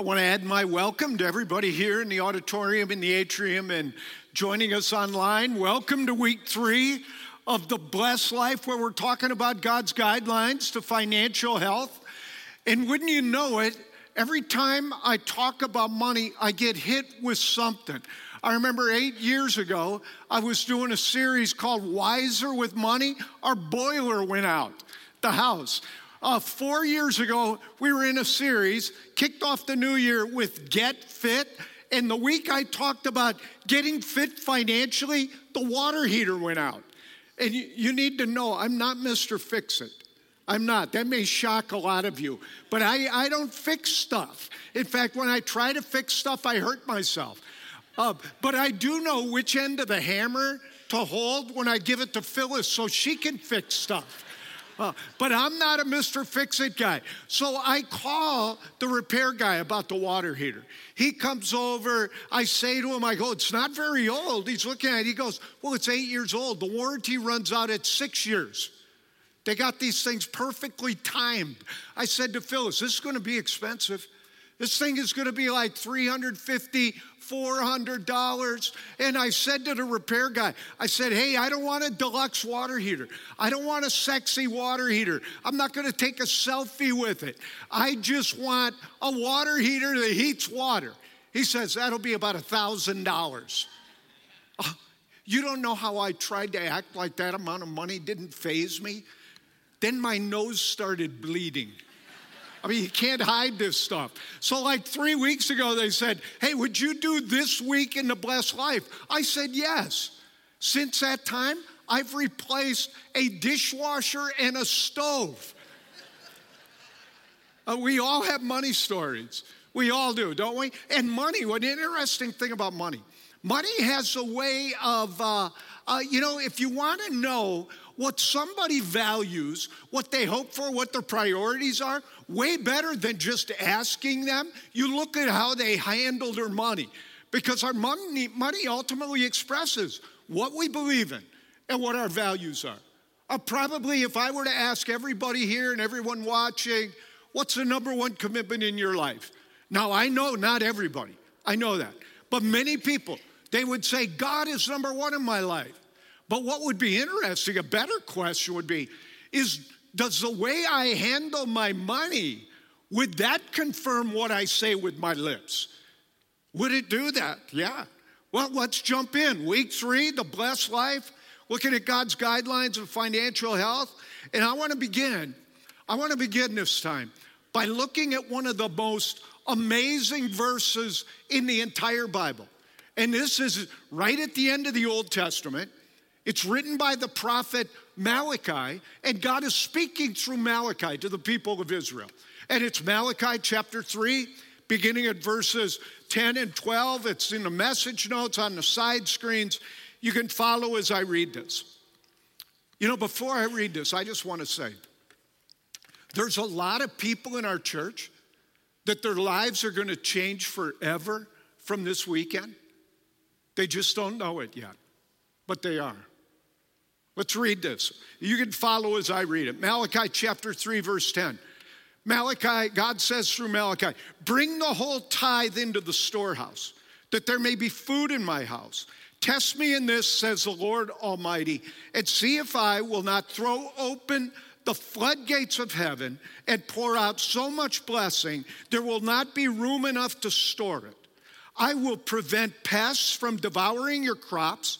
I want to add my welcome to everybody here in the auditorium, in the atrium, and joining us online. Welcome to week three of the Blessed Life, where we're talking about God's guidelines to financial health. And wouldn't you know it, every time I talk about money, I get hit with something. I remember eight years ago, I was doing a series called Wiser with Money. Our boiler went out, the house. Uh, four years ago, we were in a series, kicked off the new year with Get Fit. And the week I talked about getting fit financially, the water heater went out. And you, you need to know, I'm not Mr. Fix It. I'm not. That may shock a lot of you. But I, I don't fix stuff. In fact, when I try to fix stuff, I hurt myself. Uh, but I do know which end of the hammer to hold when I give it to Phyllis so she can fix stuff. But I'm not a Mr. Fix It guy. So I call the repair guy about the water heater. He comes over. I say to him, I go, it's not very old. He's looking at it. He goes, well, it's eight years old. The warranty runs out at six years. They got these things perfectly timed. I said to Phyllis, this is going to be expensive. This thing is going to be like 350, $400. And I said to the repair guy, I said, hey, I don't want a deluxe water heater. I don't want a sexy water heater. I'm not going to take a selfie with it. I just want a water heater that heats water. He says, that'll be about a $1,000. Oh, you don't know how I tried to act like that amount of money didn't faze me? Then my nose started bleeding. I mean, you can't hide this stuff. So, like three weeks ago, they said, Hey, would you do this week in the blessed life? I said, Yes. Since that time, I've replaced a dishwasher and a stove. Uh, we all have money stories. We all do, don't we? And money, what an interesting thing about money. Money has a way of, uh, uh, you know, if you want to know what somebody values, what they hope for, what their priorities are, way better than just asking them. You look at how they handle their money because our money, money ultimately expresses what we believe in and what our values are. Uh, probably, if I were to ask everybody here and everyone watching, what's the number one commitment in your life? Now, I know not everybody, I know that. But many people, they would say, God is number one in my life. But what would be interesting, a better question would be, is does the way I handle my money, would that confirm what I say with my lips? Would it do that? Yeah. Well, let's jump in. Week three, the blessed life, looking at God's guidelines of financial health. And I want to begin, I want to begin this time by looking at one of the most amazing verses in the entire Bible. And this is right at the end of the Old Testament. It's written by the prophet Malachi, and God is speaking through Malachi to the people of Israel. And it's Malachi chapter 3, beginning at verses 10 and 12. It's in the message notes on the side screens. You can follow as I read this. You know, before I read this, I just want to say there's a lot of people in our church that their lives are going to change forever from this weekend. They just don't know it yet, but they are. Let's read this. You can follow as I read it. Malachi chapter 3, verse 10. Malachi, God says through Malachi, bring the whole tithe into the storehouse, that there may be food in my house. Test me in this, says the Lord Almighty, and see if I will not throw open the floodgates of heaven and pour out so much blessing, there will not be room enough to store it. I will prevent pests from devouring your crops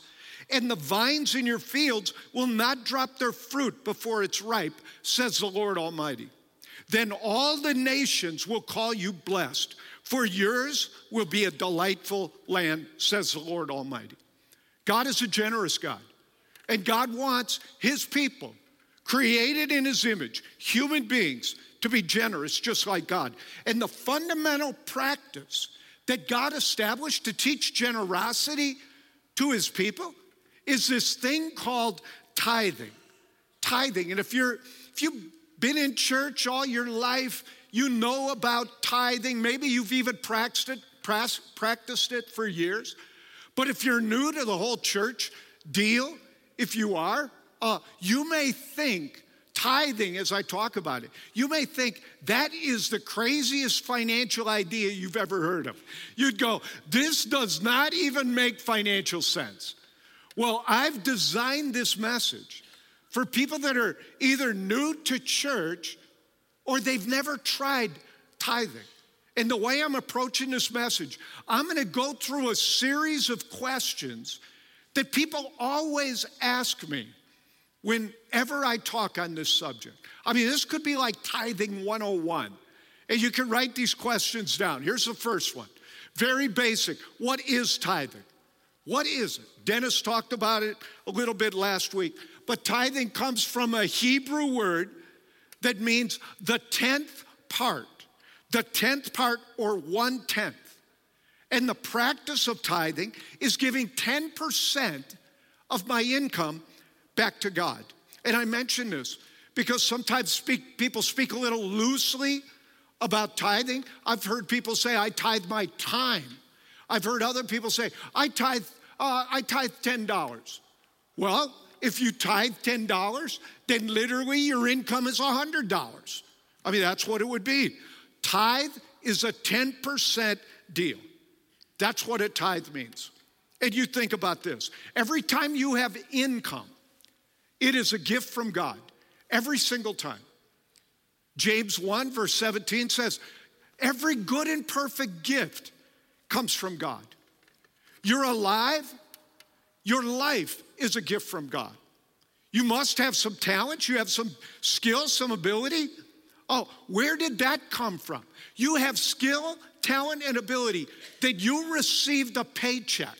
and the vines in your fields will not drop their fruit before it's ripe, says the Lord Almighty. Then all the nations will call you blessed, for yours will be a delightful land, says the Lord Almighty. God is a generous God, and God wants his people, created in his image, human beings, to be generous just like God. And the fundamental practice that God established to teach generosity to his people is this thing called tithing. Tithing. And if you're if you've been in church all your life, you know about tithing. Maybe you've even practiced it, practiced it for years. But if you're new to the whole church deal, if you are, uh, you may think tithing as I talk about it, you may think that is the craziest financial idea you've ever heard of. You'd go, this does not even make financial sense. Well, I've designed this message for people that are either new to church or they've never tried tithing. And the way I'm approaching this message, I'm going to go through a series of questions that people always ask me whenever I talk on this subject. I mean, this could be like tithing 101. And you can write these questions down. Here's the first one very basic What is tithing? What is it? Dennis talked about it a little bit last week. But tithing comes from a Hebrew word that means the tenth part, the tenth part or one tenth. And the practice of tithing is giving 10% of my income back to God. And I mention this because sometimes speak, people speak a little loosely about tithing. I've heard people say, I tithe my time. I've heard other people say, I tithe, uh, I tithe $10. Well, if you tithe $10, then literally your income is $100. I mean, that's what it would be. Tithe is a 10% deal. That's what a tithe means. And you think about this every time you have income, it is a gift from God every single time. James 1, verse 17 says, Every good and perfect gift comes from God. You're alive, your life is a gift from God. You must have some talent, you have some skills, some ability. Oh, where did that come from? You have skill, talent, and ability Did you receive a paycheck.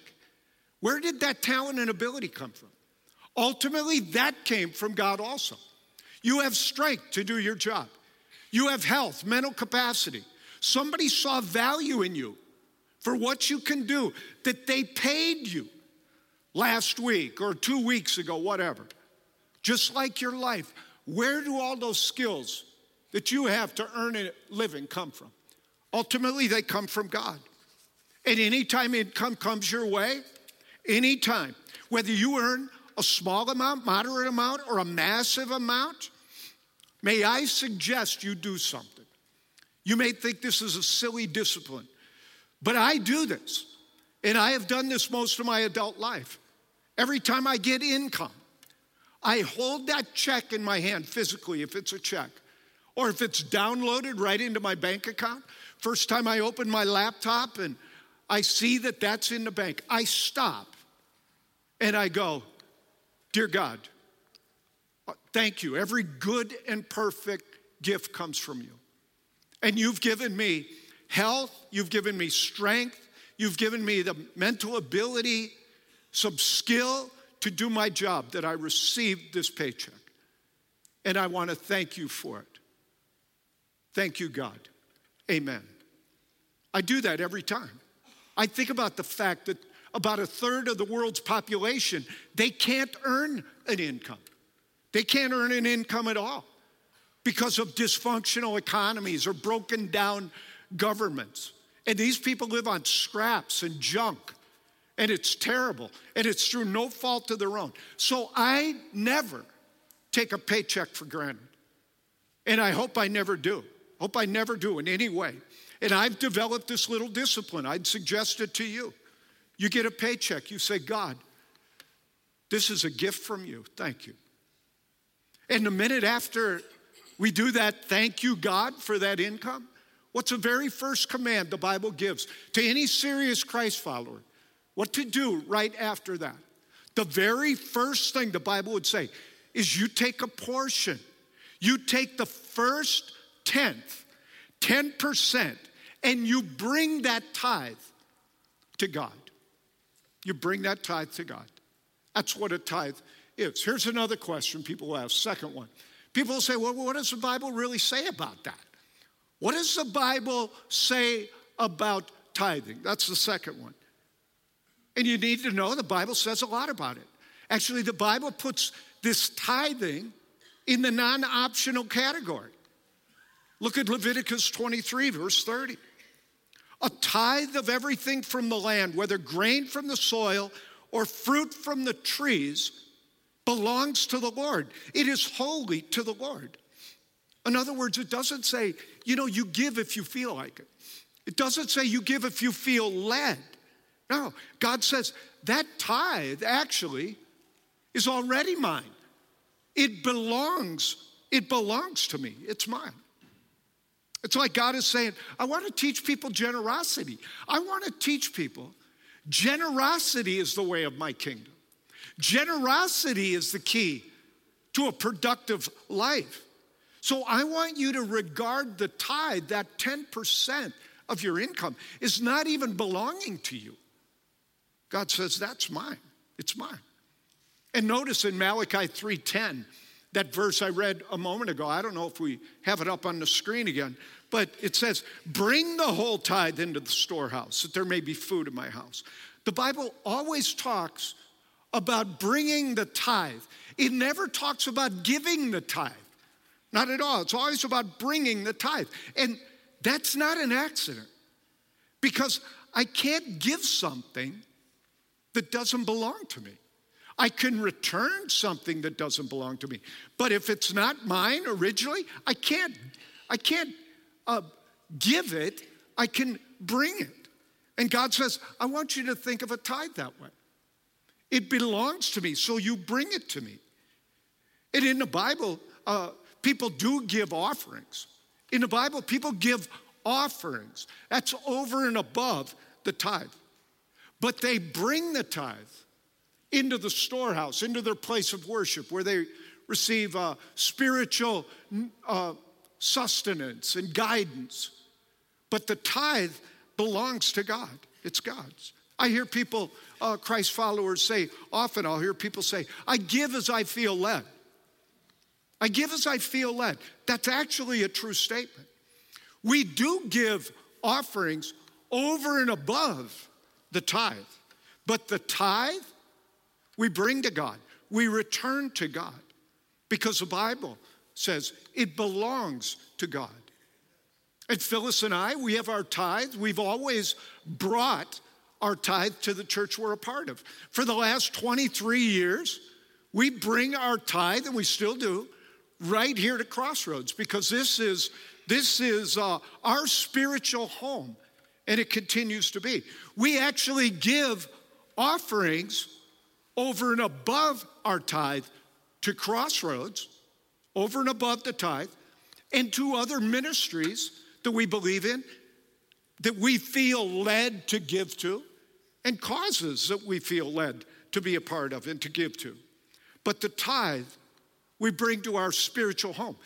Where did that talent and ability come from? Ultimately, that came from God also. You have strength to do your job. You have health, mental capacity. Somebody saw value in you for what you can do that they paid you last week or two weeks ago, whatever. Just like your life, where do all those skills that you have to earn a living come from? Ultimately, they come from God. And anytime income comes your way, anytime, whether you earn a small amount, moderate amount, or a massive amount, may I suggest you do something. You may think this is a silly discipline, but I do this. And I have done this most of my adult life. Every time I get income, I hold that check in my hand physically if it's a check, or if it's downloaded right into my bank account. First time I open my laptop and I see that that's in the bank, I stop and I go, Dear God, uh, thank you. Every good and perfect gift comes from you. And you've given me health, you've given me strength, you've given me the mental ability, some skill to do my job that I received this paycheck. And I want to thank you for it. Thank you, God. Amen. I do that every time. I think about the fact that about a third of the world's population, they can't earn an income. They can't earn an income at all because of dysfunctional economies or broken down governments. And these people live on scraps and junk. And it's terrible. And it's through no fault of their own. So I never take a paycheck for granted. And I hope I never do. Hope I never do in any way. And I've developed this little discipline. I'd suggest it to you. You get a paycheck, you say, God, this is a gift from you. Thank you. And the minute after we do that, thank you, God, for that income, what's the very first command the Bible gives to any serious Christ follower? What to do right after that? The very first thing the Bible would say is you take a portion, you take the first tenth, 10%, and you bring that tithe to God. You bring that tithe to God. That's what a tithe is. Here's another question people ask, second one. People say, well, what does the Bible really say about that? What does the Bible say about tithing? That's the second one. And you need to know the Bible says a lot about it. Actually, the Bible puts this tithing in the non optional category. Look at Leviticus 23, verse 30 a tithe of everything from the land, whether grain from the soil or fruit from the trees, belongs to the Lord. It is holy to the Lord. In other words, it doesn't say, you know, you give if you feel like it. It doesn't say you give if you feel led. No, God says that tithe actually is already mine. It belongs, it belongs to me. It's mine. It's like God is saying, I want to teach people generosity. I want to teach people generosity is the way of my kingdom. Generosity is the key to a productive life. So I want you to regard the tithe, that 10% of your income, is not even belonging to you. God says, That's mine. It's mine. And notice in Malachi 3:10, that verse I read a moment ago, I don't know if we have it up on the screen again, but it says, Bring the whole tithe into the storehouse, that there may be food in my house. The Bible always talks about bringing the tithe, it never talks about giving the tithe. Not at all. It's always about bringing the tithe. And that's not an accident because I can't give something that doesn't belong to me. I can return something that doesn't belong to me. But if it's not mine originally, I can't, I can't uh, give it, I can bring it. And God says, I want you to think of a tithe that way. It belongs to me, so you bring it to me. And in the Bible, uh, people do give offerings. In the Bible, people give offerings. That's over and above the tithe. But they bring the tithe into the storehouse, into their place of worship, where they receive uh, spiritual uh, sustenance and guidance. But the tithe belongs to God, it's God's. I hear people, uh, Christ followers, say, often I'll hear people say, I give as I feel led. I give as I feel led. That's actually a true statement. We do give offerings over and above the tithe, but the tithe we bring to God, we return to God because the Bible says it belongs to God. And Phyllis and I, we have our tithe. We've always brought our tithe to the church we're a part of. For the last 23 years, we bring our tithe, and we still do, right here to Crossroads because this is this is uh, our spiritual home, and it continues to be. We actually give offerings over and above our tithe to Crossroads, over and above the tithe, and to other ministries that we believe in, that we feel led to give to, and causes that we feel led to be a part of and to give to. But the tithe we bring to our spiritual home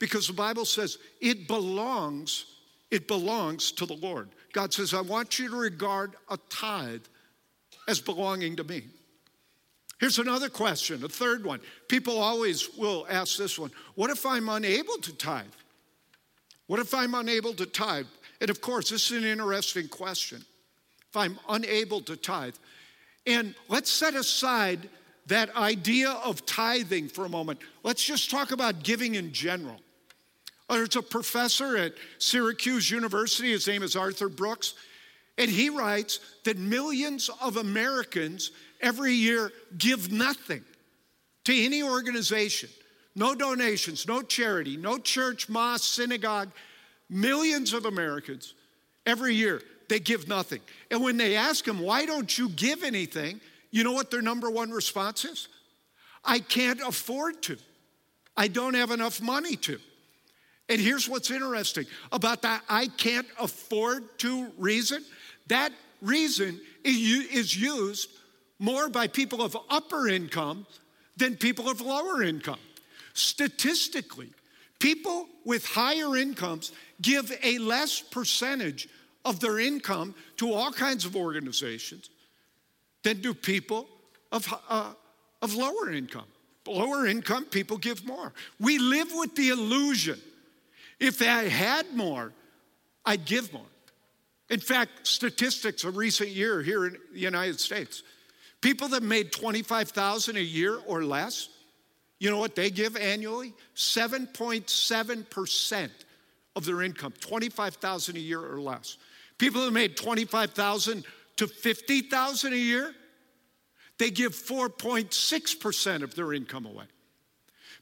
because the Bible says it belongs it belongs to the Lord. God says I want you to regard a tithe as belonging to me. Here's another question, a third one. People always will ask this one What if I'm unable to tithe? What if I'm unable to tithe? And of course, this is an interesting question. If I'm unable to tithe, and let's set aside that idea of tithing for a moment. Let's just talk about giving in general. There's a professor at Syracuse University, his name is Arthur Brooks, and he writes that millions of Americans every year give nothing to any organization. No donations, no charity, no church, mosque, synagogue. Millions of Americans every year, they give nothing. And when they ask them, why don't you give anything? You know what their number one response is? I can't afford to. I don't have enough money to. And here's what's interesting about that I can't afford to reason. That reason is used more by people of upper income than people of lower income. Statistically, people with higher incomes give a less percentage of their income to all kinds of organizations than do people of, uh, of lower income. Lower income people give more. We live with the illusion if I had more, I'd give more. In fact, statistics a recent year here in the United States, people that made 25,000 a year or less, you know what they give annually? 7.7% of their income, 25,000 a year or less. People that made 25,000 to 50,000 a year, they give 4.6% of their income away.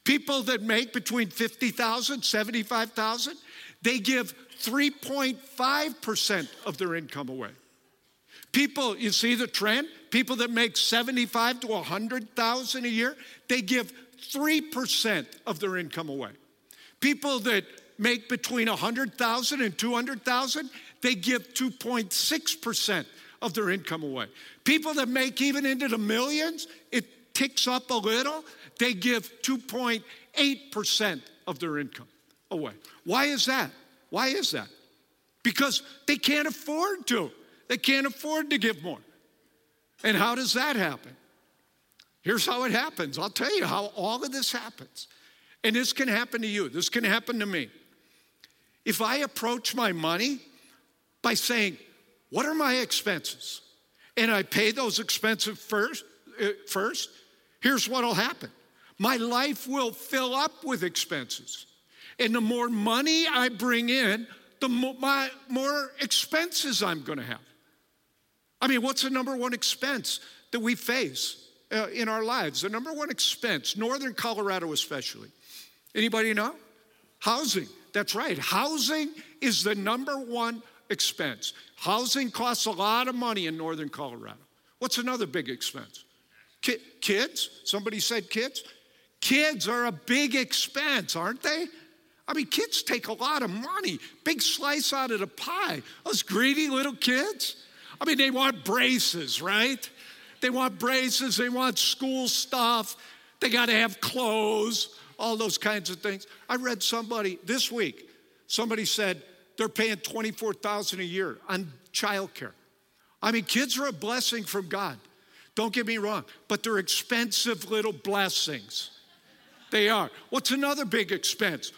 People that make between 50,000, 75,000, they give 3.5% of their income away. People, you see the trend? People that make 75 to 100,000 a year, they give 3% of their income away. People that make between 100,000 and 200,000, they give 2.6% of their income away. People that make even into the millions, it ticks up a little, they give 2.8% of their income away. Why is that? Why is that? Because they can't afford to. They can't afford to give more. And how does that happen? Here's how it happens. I'll tell you how all of this happens. And this can happen to you, this can happen to me. If I approach my money by saying, What are my expenses? and I pay those expenses first, uh, first here's what will happen my life will fill up with expenses. And the more money I bring in, the more, my, more expenses I'm going to have. I mean, what's the number one expense that we face uh, in our lives? The number one expense, northern Colorado especially. Anybody know? Housing. That's right. Housing is the number one expense. Housing costs a lot of money in northern Colorado. What's another big expense? Ki- kids? Somebody said kids? Kids are a big expense, aren't they? I mean, kids take a lot of money, big slice out of the pie. Those greedy little kids. I mean, they want braces, right? They want braces, they want school stuff, they got to have clothes, all those kinds of things. I read somebody this week, somebody said they're paying 24,000 a year on childcare. I mean, kids are a blessing from God. Don't get me wrong, but they're expensive little blessings. They are. What's another big expense?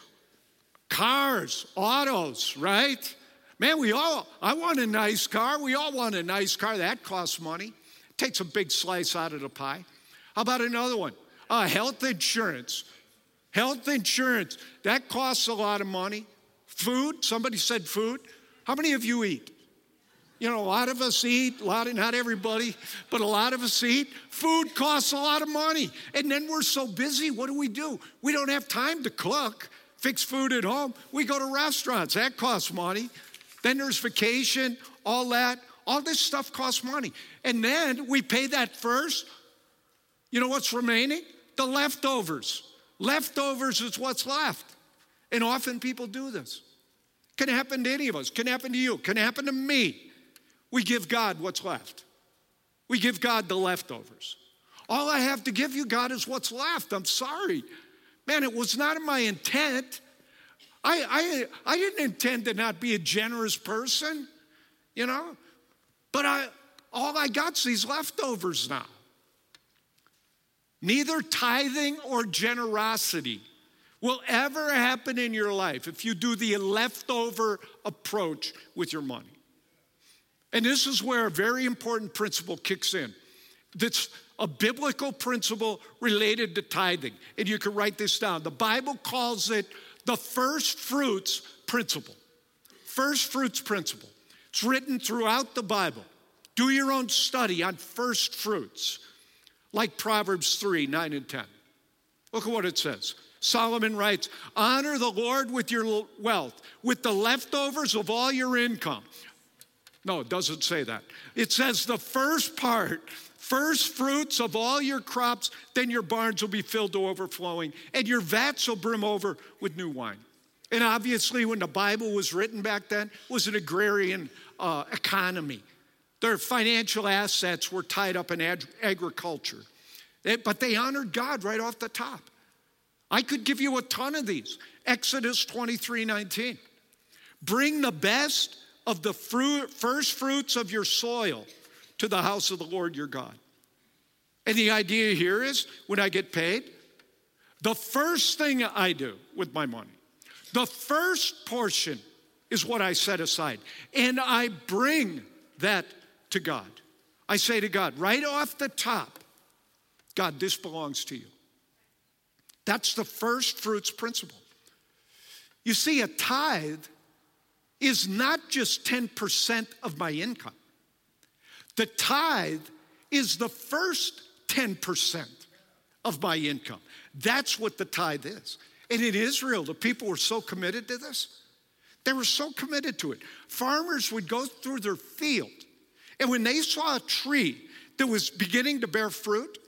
Cars, autos, right? Man, we all, I want a nice car. We all want a nice car. That costs money. Takes a big slice out of the pie. How about another one? Uh, health insurance. Health insurance. That costs a lot of money. Food. Somebody said food. How many of you eat? You know, a lot of us eat, a lot of, not everybody, but a lot of us eat. Food costs a lot of money. And then we're so busy, what do we do? We don't have time to cook, fix food at home. We go to restaurants, that costs money. Then there's vacation, all that. All this stuff costs money. And then we pay that first. You know what's remaining? The leftovers. Leftovers is what's left. And often people do this. Can happen to any of us, can happen to you, can happen to me. We give God what's left. We give God the leftovers. All I have to give you, God, is what's left. I'm sorry. Man, it was not my intent. I, I, I didn't intend to not be a generous person, you know, but I, all I got's these leftovers now. Neither tithing or generosity will ever happen in your life if you do the leftover approach with your money. And this is where a very important principle kicks in. That's a biblical principle related to tithing. And you can write this down. The Bible calls it the first fruits principle. First fruits principle. It's written throughout the Bible. Do your own study on first fruits, like Proverbs 3 9 and 10. Look at what it says. Solomon writes, Honor the Lord with your wealth, with the leftovers of all your income. No, it doesn't say that. It says the first part, first fruits of all your crops, then your barns will be filled to overflowing, and your vats will brim over with new wine. And obviously, when the Bible was written back then, it was an agrarian uh, economy. Their financial assets were tied up in ag- agriculture. It, but they honored God right off the top. I could give you a ton of these. Exodus 23 19. Bring the best of the fruit, first fruits of your soil to the house of the Lord your God. And the idea here is when I get paid, the first thing I do with my money, the first portion is what I set aside. And I bring that to God. I say to God, right off the top, God, this belongs to you. That's the first fruits principle. You see, a tithe is not just 10% of my income. The tithe is the first 10% of my income. That's what the tithe is. And in Israel, the people were so committed to this. They were so committed to it. Farmers would go through their field, and when they saw a tree that was beginning to bear fruit,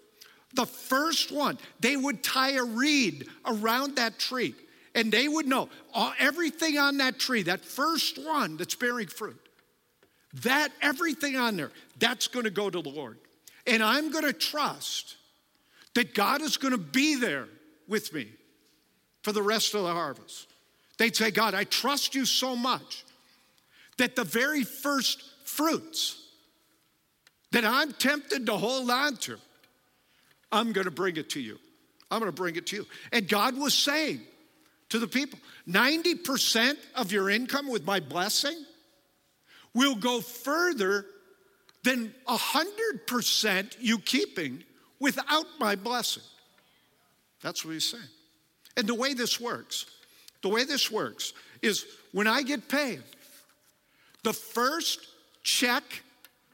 the first one, they would tie a reed around that tree, and they would know all, everything on that tree, that first one that's bearing fruit, that everything on there, that's going to go to the Lord. And I'm going to trust that God is going to be there with me for the rest of the harvest. They'd say, God, I trust you so much that the very first fruits that I'm tempted to hold on to, I'm going to bring it to you. I'm going to bring it to you. And God was saying to the people 90% of your income with my blessing will go further than 100% you keeping without my blessing. That's what he's saying. And the way this works, the way this works is when I get paid, the first check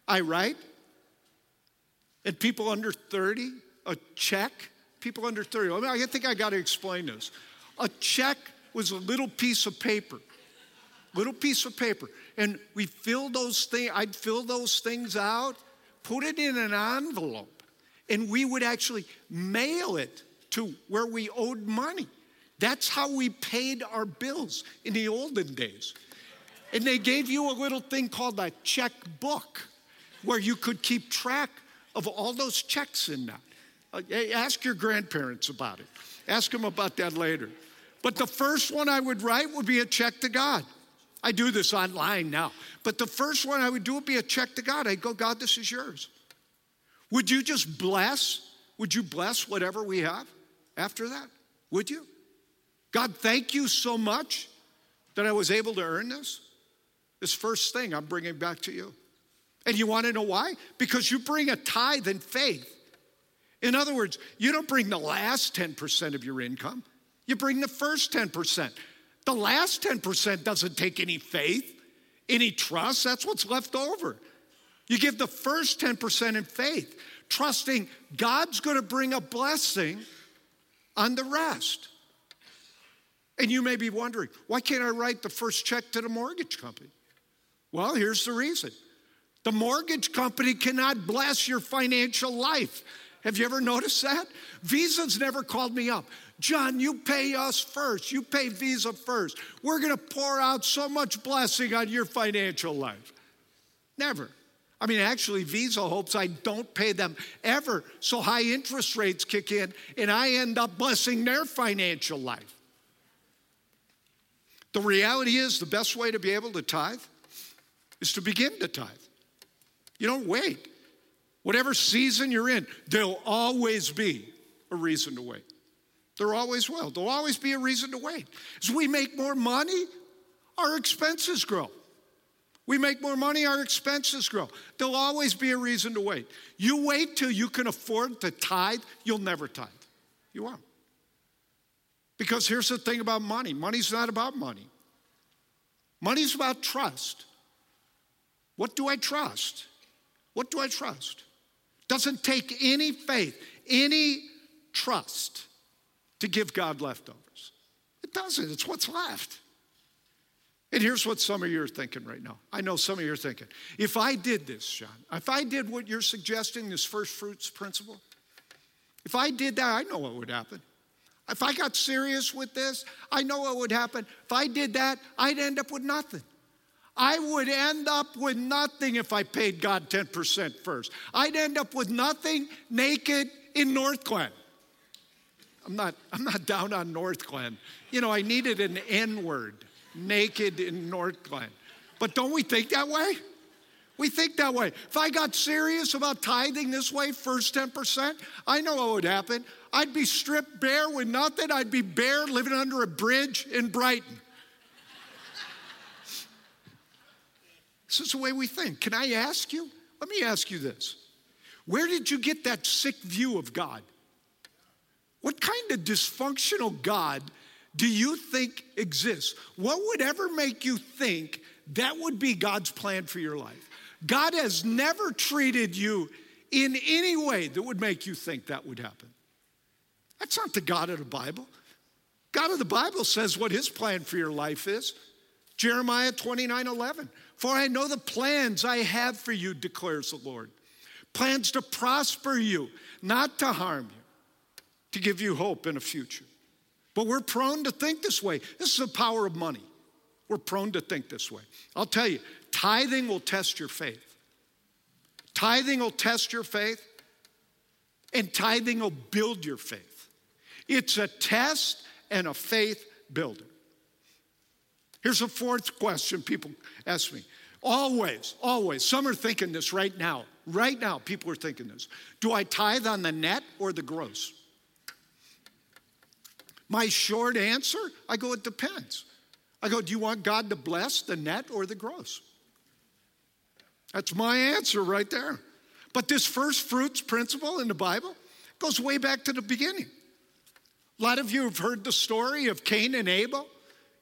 I write, and people under 30, a check, people under 30, I, mean, I think I got to explain this. A check was a little piece of paper, little piece of paper. And we fill those things, I'd fill those things out, put it in an envelope, and we would actually mail it to where we owed money. That's how we paid our bills in the olden days. And they gave you a little thing called a checkbook where you could keep track of all those checks in that. Uh, ask your grandparents about it. Ask them about that later. But the first one I would write would be a check to God. I do this online now. But the first one I would do would be a check to God. I'd go, God, this is yours. Would you just bless? Would you bless whatever we have after that? Would you? God, thank you so much that I was able to earn this. This first thing I'm bringing back to you. And you want to know why? Because you bring a tithe in faith. In other words, you don't bring the last 10% of your income, you bring the first 10%. The last 10% doesn't take any faith, any trust. That's what's left over. You give the first 10% in faith, trusting God's going to bring a blessing on the rest. And you may be wondering, why can't I write the first check to the mortgage company? Well, here's the reason the mortgage company cannot bless your financial life. Have you ever noticed that? Visa's never called me up. John, you pay us first. You pay Visa first. We're going to pour out so much blessing on your financial life. Never. I mean, actually, Visa hopes I don't pay them ever, so high interest rates kick in and I end up blessing their financial life. The reality is, the best way to be able to tithe is to begin to tithe. You don't wait. Whatever season you're in, there'll always be a reason to wait. There always will. There'll always be a reason to wait. As we make more money, our expenses grow. We make more money, our expenses grow. There'll always be a reason to wait. You wait till you can afford to tithe, you'll never tithe. You won't. Because here's the thing about money money's not about money, money's about trust. What do I trust? What do I trust? Doesn't take any faith, any trust to give God leftovers. It doesn't, it's what's left. And here's what some of you are thinking right now. I know some of you are thinking if I did this, John, if I did what you're suggesting, this first fruits principle, if I did that, I know what would happen. If I got serious with this, I know what would happen. If I did that, I'd end up with nothing. I would end up with nothing if I paid God 10% first. I'd end up with nothing naked in Northglenn. I'm not, I'm not down on Northglenn. You know, I needed an N word, naked in Northglenn. But don't we think that way? We think that way. If I got serious about tithing this way, first 10%, I know what would happen. I'd be stripped bare with nothing. I'd be bare living under a bridge in Brighton. This is the way we think. Can I ask you? Let me ask you this. Where did you get that sick view of God? What kind of dysfunctional God do you think exists? What would ever make you think that would be God's plan for your life? God has never treated you in any way that would make you think that would happen. That's not the God of the Bible. God of the Bible says what his plan for your life is. Jeremiah 29 11. For I know the plans I have for you, declares the Lord. Plans to prosper you, not to harm you, to give you hope in a future. But we're prone to think this way. This is the power of money. We're prone to think this way. I'll tell you, tithing will test your faith. Tithing will test your faith, and tithing will build your faith. It's a test and a faith builder. Here's a fourth question people ask me. Always, always, some are thinking this right now. Right now, people are thinking this. Do I tithe on the net or the gross? My short answer, I go, it depends. I go, do you want God to bless the net or the gross? That's my answer right there. But this first fruits principle in the Bible goes way back to the beginning. A lot of you have heard the story of Cain and Abel.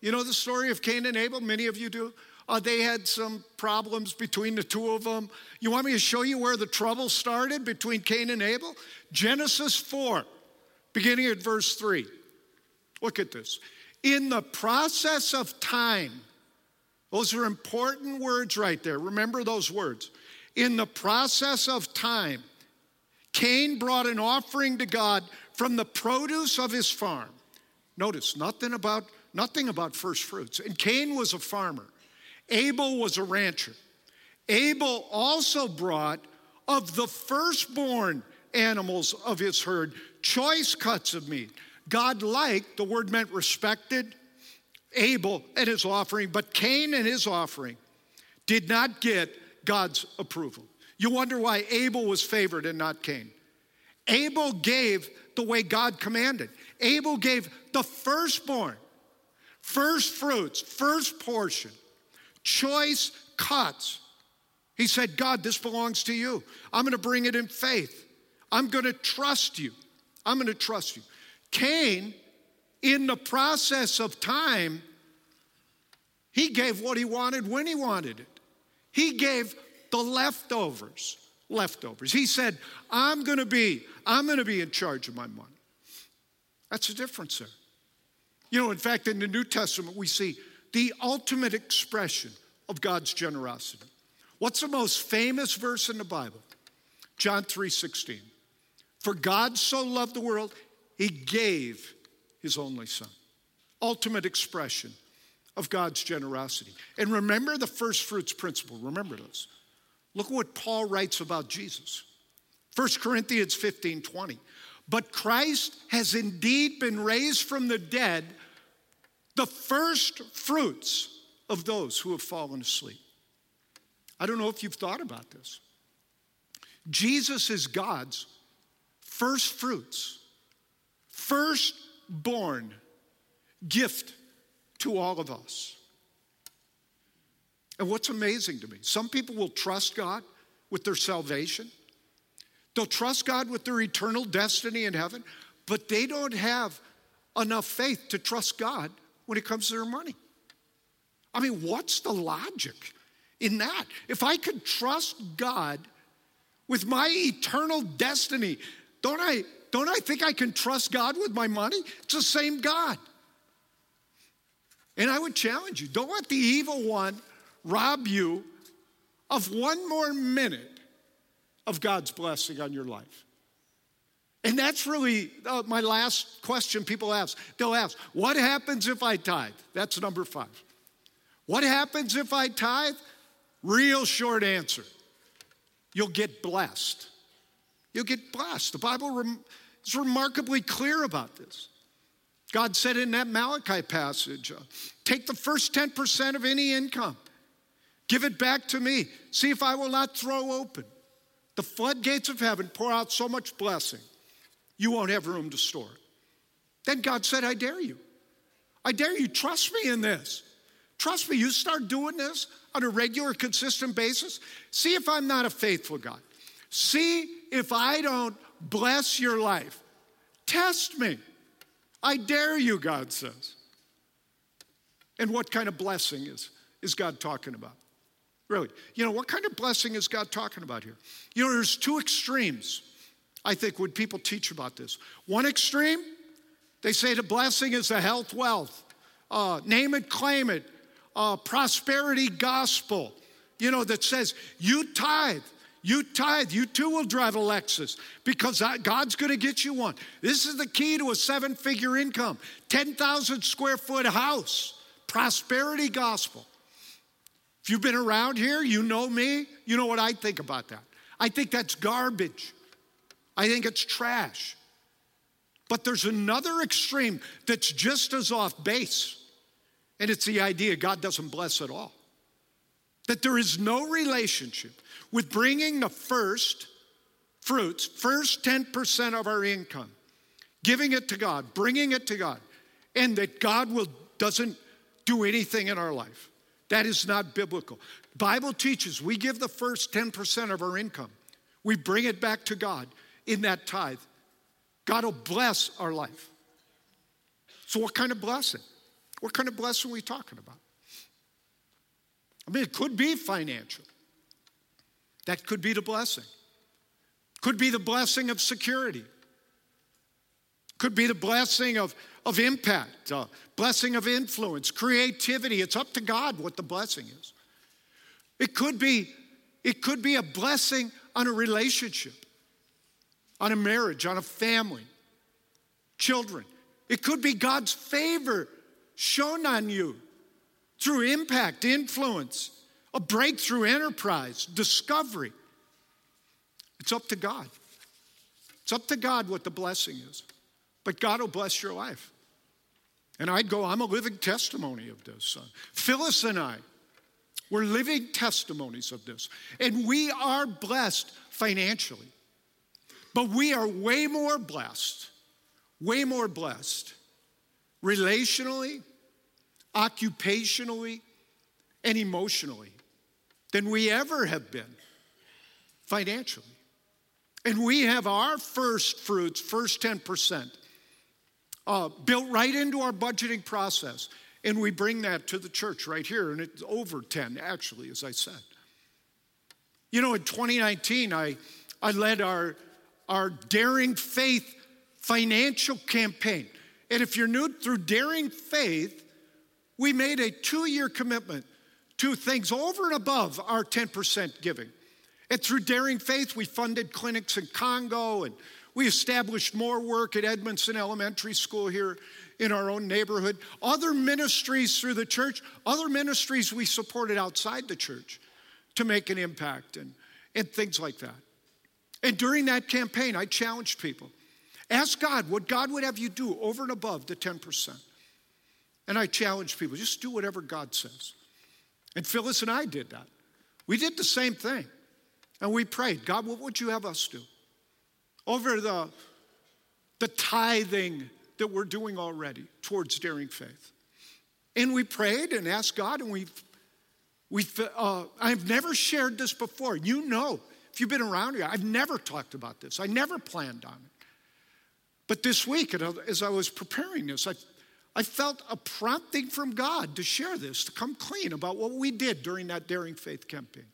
You know the story of Cain and Abel? Many of you do. Uh, they had some problems between the two of them. You want me to show you where the trouble started between Cain and Abel? Genesis 4, beginning at verse 3. Look at this. In the process of time, those are important words right there. Remember those words. In the process of time, Cain brought an offering to God from the produce of his farm. Notice nothing about nothing about first fruits. And Cain was a farmer. Abel was a rancher. Abel also brought of the firstborn animals of his herd choice cuts of meat. God liked, the word meant respected, Abel and his offering, but Cain and his offering did not get God's approval. You wonder why Abel was favored and not Cain. Abel gave the way God commanded. Abel gave the firstborn, first fruits, first portion, choice cuts. He said, God, this belongs to you. I'm going to bring it in faith. I'm going to trust you. I'm going to trust you. Cain, in the process of time, he gave what he wanted when he wanted it. He gave the leftovers, leftovers. He said, I'm going to be, I'm going to be in charge of my money. That's the difference there. You know, in fact, in the New Testament, we see the ultimate expression of God's generosity. What's the most famous verse in the Bible? John 3:16. For God so loved the world, he gave his only son. Ultimate expression of God's generosity. And remember the first fruits principle. Remember those. Look what Paul writes about Jesus. 1 Corinthians 15 20. But Christ has indeed been raised from the dead, the first fruits of those who have fallen asleep. I don't know if you've thought about this. Jesus is God's first fruits, firstborn gift to all of us. And what's amazing to me, some people will trust God with their salvation. They'll trust God with their eternal destiny in heaven, but they don't have enough faith to trust God when it comes to their money. I mean, what's the logic in that? If I could trust God with my eternal destiny, don't I, don't I think I can trust God with my money? It's the same God. And I would challenge you don't let the evil one rob you of one more minute of God's blessing on your life. And that's really uh, my last question people ask. They'll ask, What happens if I tithe? That's number five. What happens if I tithe? Real short answer you'll get blessed. You'll get blessed. The Bible is remarkably clear about this. God said in that Malachi passage uh, take the first 10% of any income, give it back to me. See if I will not throw open the floodgates of heaven, pour out so much blessing, you won't have room to store it. Then God said, I dare you. I dare you. Trust me in this. Trust me, you start doing this on a regular, consistent basis. See if I'm not a faithful God. See if I don't bless your life. Test me. I dare you, God says. And what kind of blessing is, is God talking about? Really. You know, what kind of blessing is God talking about here? You know, there's two extremes, I think, when people teach about this. One extreme, they say the blessing is the health, wealth, uh, name it, claim it, uh, prosperity gospel, you know, that says you tithe. You tithe, you too will drive a Lexus because God's going to get you one. This is the key to a seven figure income 10,000 square foot house, prosperity gospel. If you've been around here, you know me, you know what I think about that. I think that's garbage. I think it's trash. But there's another extreme that's just as off base, and it's the idea God doesn't bless at all. That there is no relationship with bringing the first fruits, first 10% of our income, giving it to God, bringing it to God, and that God will doesn't do anything in our life. That is not biblical. Bible teaches we give the first 10% of our income. We bring it back to God in that tithe. God will bless our life. So what kind of blessing? What kind of blessing are we talking about? I mean, it could be financial. That could be the blessing. Could be the blessing of security. Could be the blessing of, of impact, uh, blessing of influence, creativity. It's up to God what the blessing is. It could be, it could be a blessing on a relationship, on a marriage, on a family, children. It could be God's favor shown on you through impact, influence, a breakthrough enterprise, discovery. It's up to God. It's up to God what the blessing is. But God will bless your life. And I'd go, I'm a living testimony of this. Phyllis and I, we're living testimonies of this. And we are blessed financially. But we are way more blessed, way more blessed relationally, occupationally, and emotionally than we ever have been financially. And we have our first fruits, first 10%, uh, built right into our budgeting process. And we bring that to the church right here, and it's over 10, actually, as I said. You know, in 2019, I, I led our, our Daring Faith financial campaign. And if you're new through Daring Faith, we made a two year commitment to things over and above our 10% giving. And through Daring Faith, we funded clinics in Congo and we established more work at Edmondson Elementary School here in our own neighborhood. Other ministries through the church, other ministries we supported outside the church to make an impact and, and things like that. And during that campaign, I challenged people ask God what God would have you do over and above the 10%. And I challenged people just do whatever God says. And Phyllis and I did that. We did the same thing. And we prayed, God, what would you have us do? Over the, the tithing that we're doing already towards daring faith. And we prayed and asked God, and we've, we uh, I've never shared this before. You know, if you've been around here, I've never talked about this. I never planned on it. But this week, as I was preparing this, I I felt a prompting from God to share this, to come clean about what we did during that Daring Faith campaign.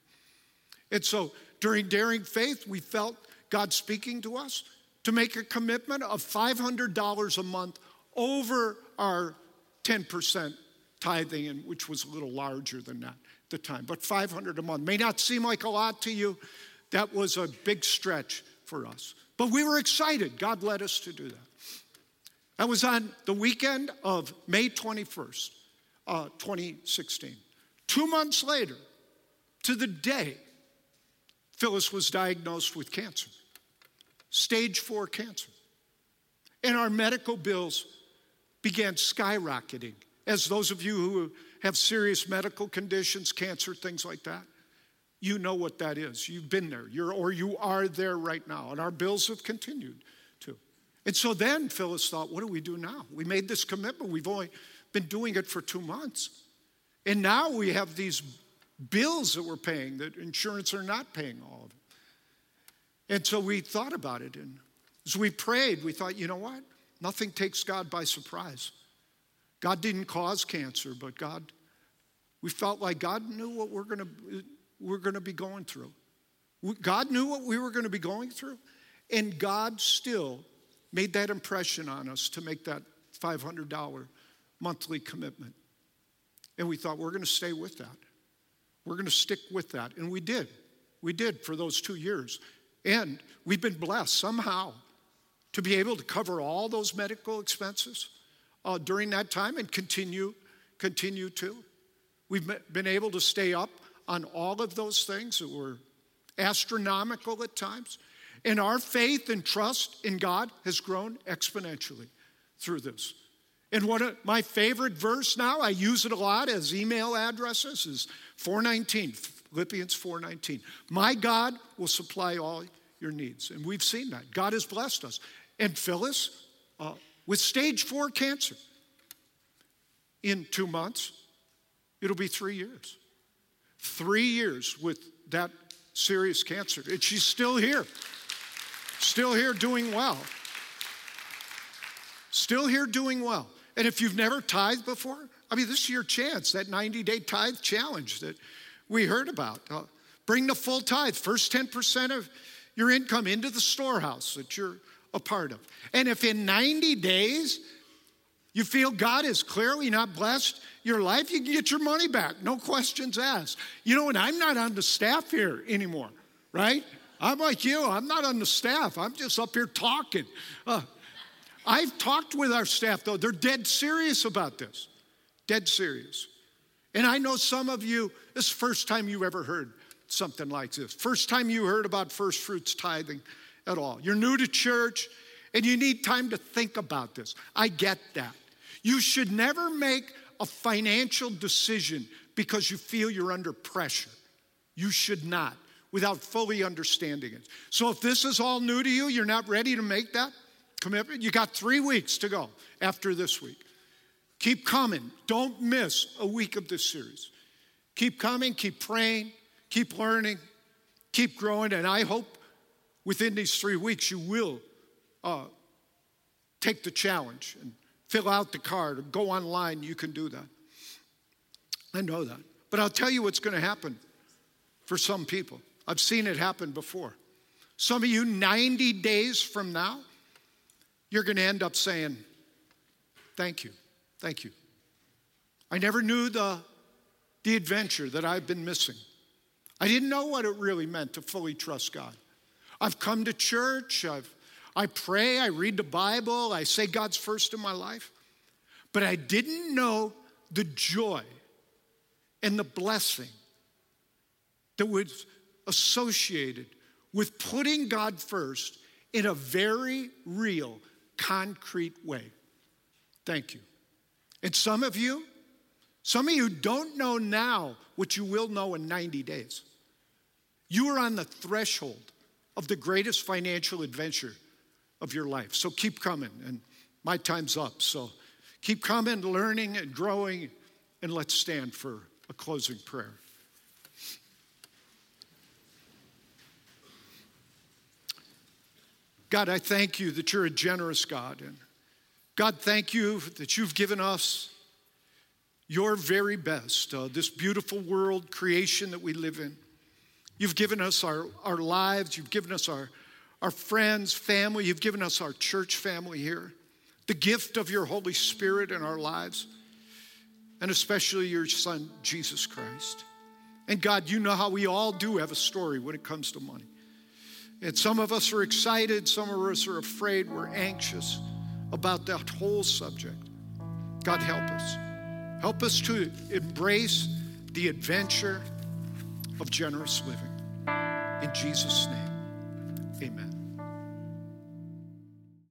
And so during Daring Faith, we felt God speaking to us to make a commitment of $500 a month over our 10% tithing, and which was a little larger than that at the time. But 500 a month may not seem like a lot to you. That was a big stretch for us. But we were excited. God led us to do that. That was on the weekend of May 21st, uh, 2016. Two months later, to the day, Phyllis was diagnosed with cancer, stage four cancer. And our medical bills began skyrocketing. As those of you who have serious medical conditions, cancer, things like that, you know what that is. You've been there, You're, or you are there right now. And our bills have continued to. and so then Phyllis thought, what do we do now? We made this commitment. We've only been doing it for two months. And now we have these bills that we're paying that insurance are not paying all of it. And so we thought about it. And as we prayed, we thought, you know what? Nothing takes God by surprise. God didn't cause cancer, but God, we felt like God knew what we're going to we're going to be going through. God knew what we were going to be going through, and God still made that impression on us to make that $500 monthly commitment. And we thought, we're going to stay with that. We're going to stick with that. And we did. We did for those two years. And we've been blessed somehow to be able to cover all those medical expenses uh, during that time and continue, continue to. We've been able to stay up on all of those things that were astronomical at times. And our faith and trust in God has grown exponentially through this. And one of my favorite verse now, I use it a lot as email addresses, is 419, Philippians 419. My God will supply all your needs. And we've seen that. God has blessed us. And Phyllis, uh, with stage four cancer, in two months, it'll be three years. Three years with that serious cancer. And she's still here. Still here doing well. Still here doing well. And if you've never tithed before, I mean, this is your chance, that 90 day tithe challenge that we heard about. Uh, bring the full tithe, first 10% of your income into the storehouse that you're a part of. And if in 90 days you feel God is clearly not blessed your life, you can get your money back, no questions asked. You know, and I'm not on the staff here anymore, right? I'm like you, I'm not on the staff, I'm just up here talking. Uh, I've talked with our staff, though, they're dead serious about this, dead serious. And I know some of you, this is the first time you ever heard something like this. First time you heard about first fruits tithing at all. You're new to church and you need time to think about this. I get that. You should never make a financial decision because you feel you're under pressure. You should not without fully understanding it. So if this is all new to you, you're not ready to make that commitment, you got three weeks to go after this week. Keep coming. Don't miss a week of this series. Keep coming, keep praying, keep learning, keep growing, and I hope within these three weeks you will uh, take the challenge and fill out the card or go online. You can do that. I know that. But I'll tell you what's going to happen for some people. I've seen it happen before. Some of you, 90 days from now, you're going to end up saying, Thank you, thank you. I never knew the, the adventure that I've been missing. I didn't know what it really meant to fully trust God. I've come to church, I've, I pray, I read the Bible, I say God's first in my life, but I didn't know the joy and the blessing that was associated with putting God first in a very real, concrete way. Thank you. And some of you, some of you don't know now what you will know in 90 days. You are on the threshold of the greatest financial adventure of your life. So keep coming, and my time's up. So keep coming, learning, and growing, and let's stand for a closing prayer. God, I thank you that you're a generous God. And God, thank you that you've given us your very best, uh, this beautiful world creation that we live in. You've given us our, our lives, you've given us our, our friends, family, you've given us our church family here, the gift of your Holy Spirit in our lives, and especially your Son, Jesus Christ. And God, you know how we all do have a story when it comes to money. And some of us are excited, some of us are afraid, we're anxious about that whole subject. God, help us. Help us to embrace the adventure of generous living. In Jesus' name, amen.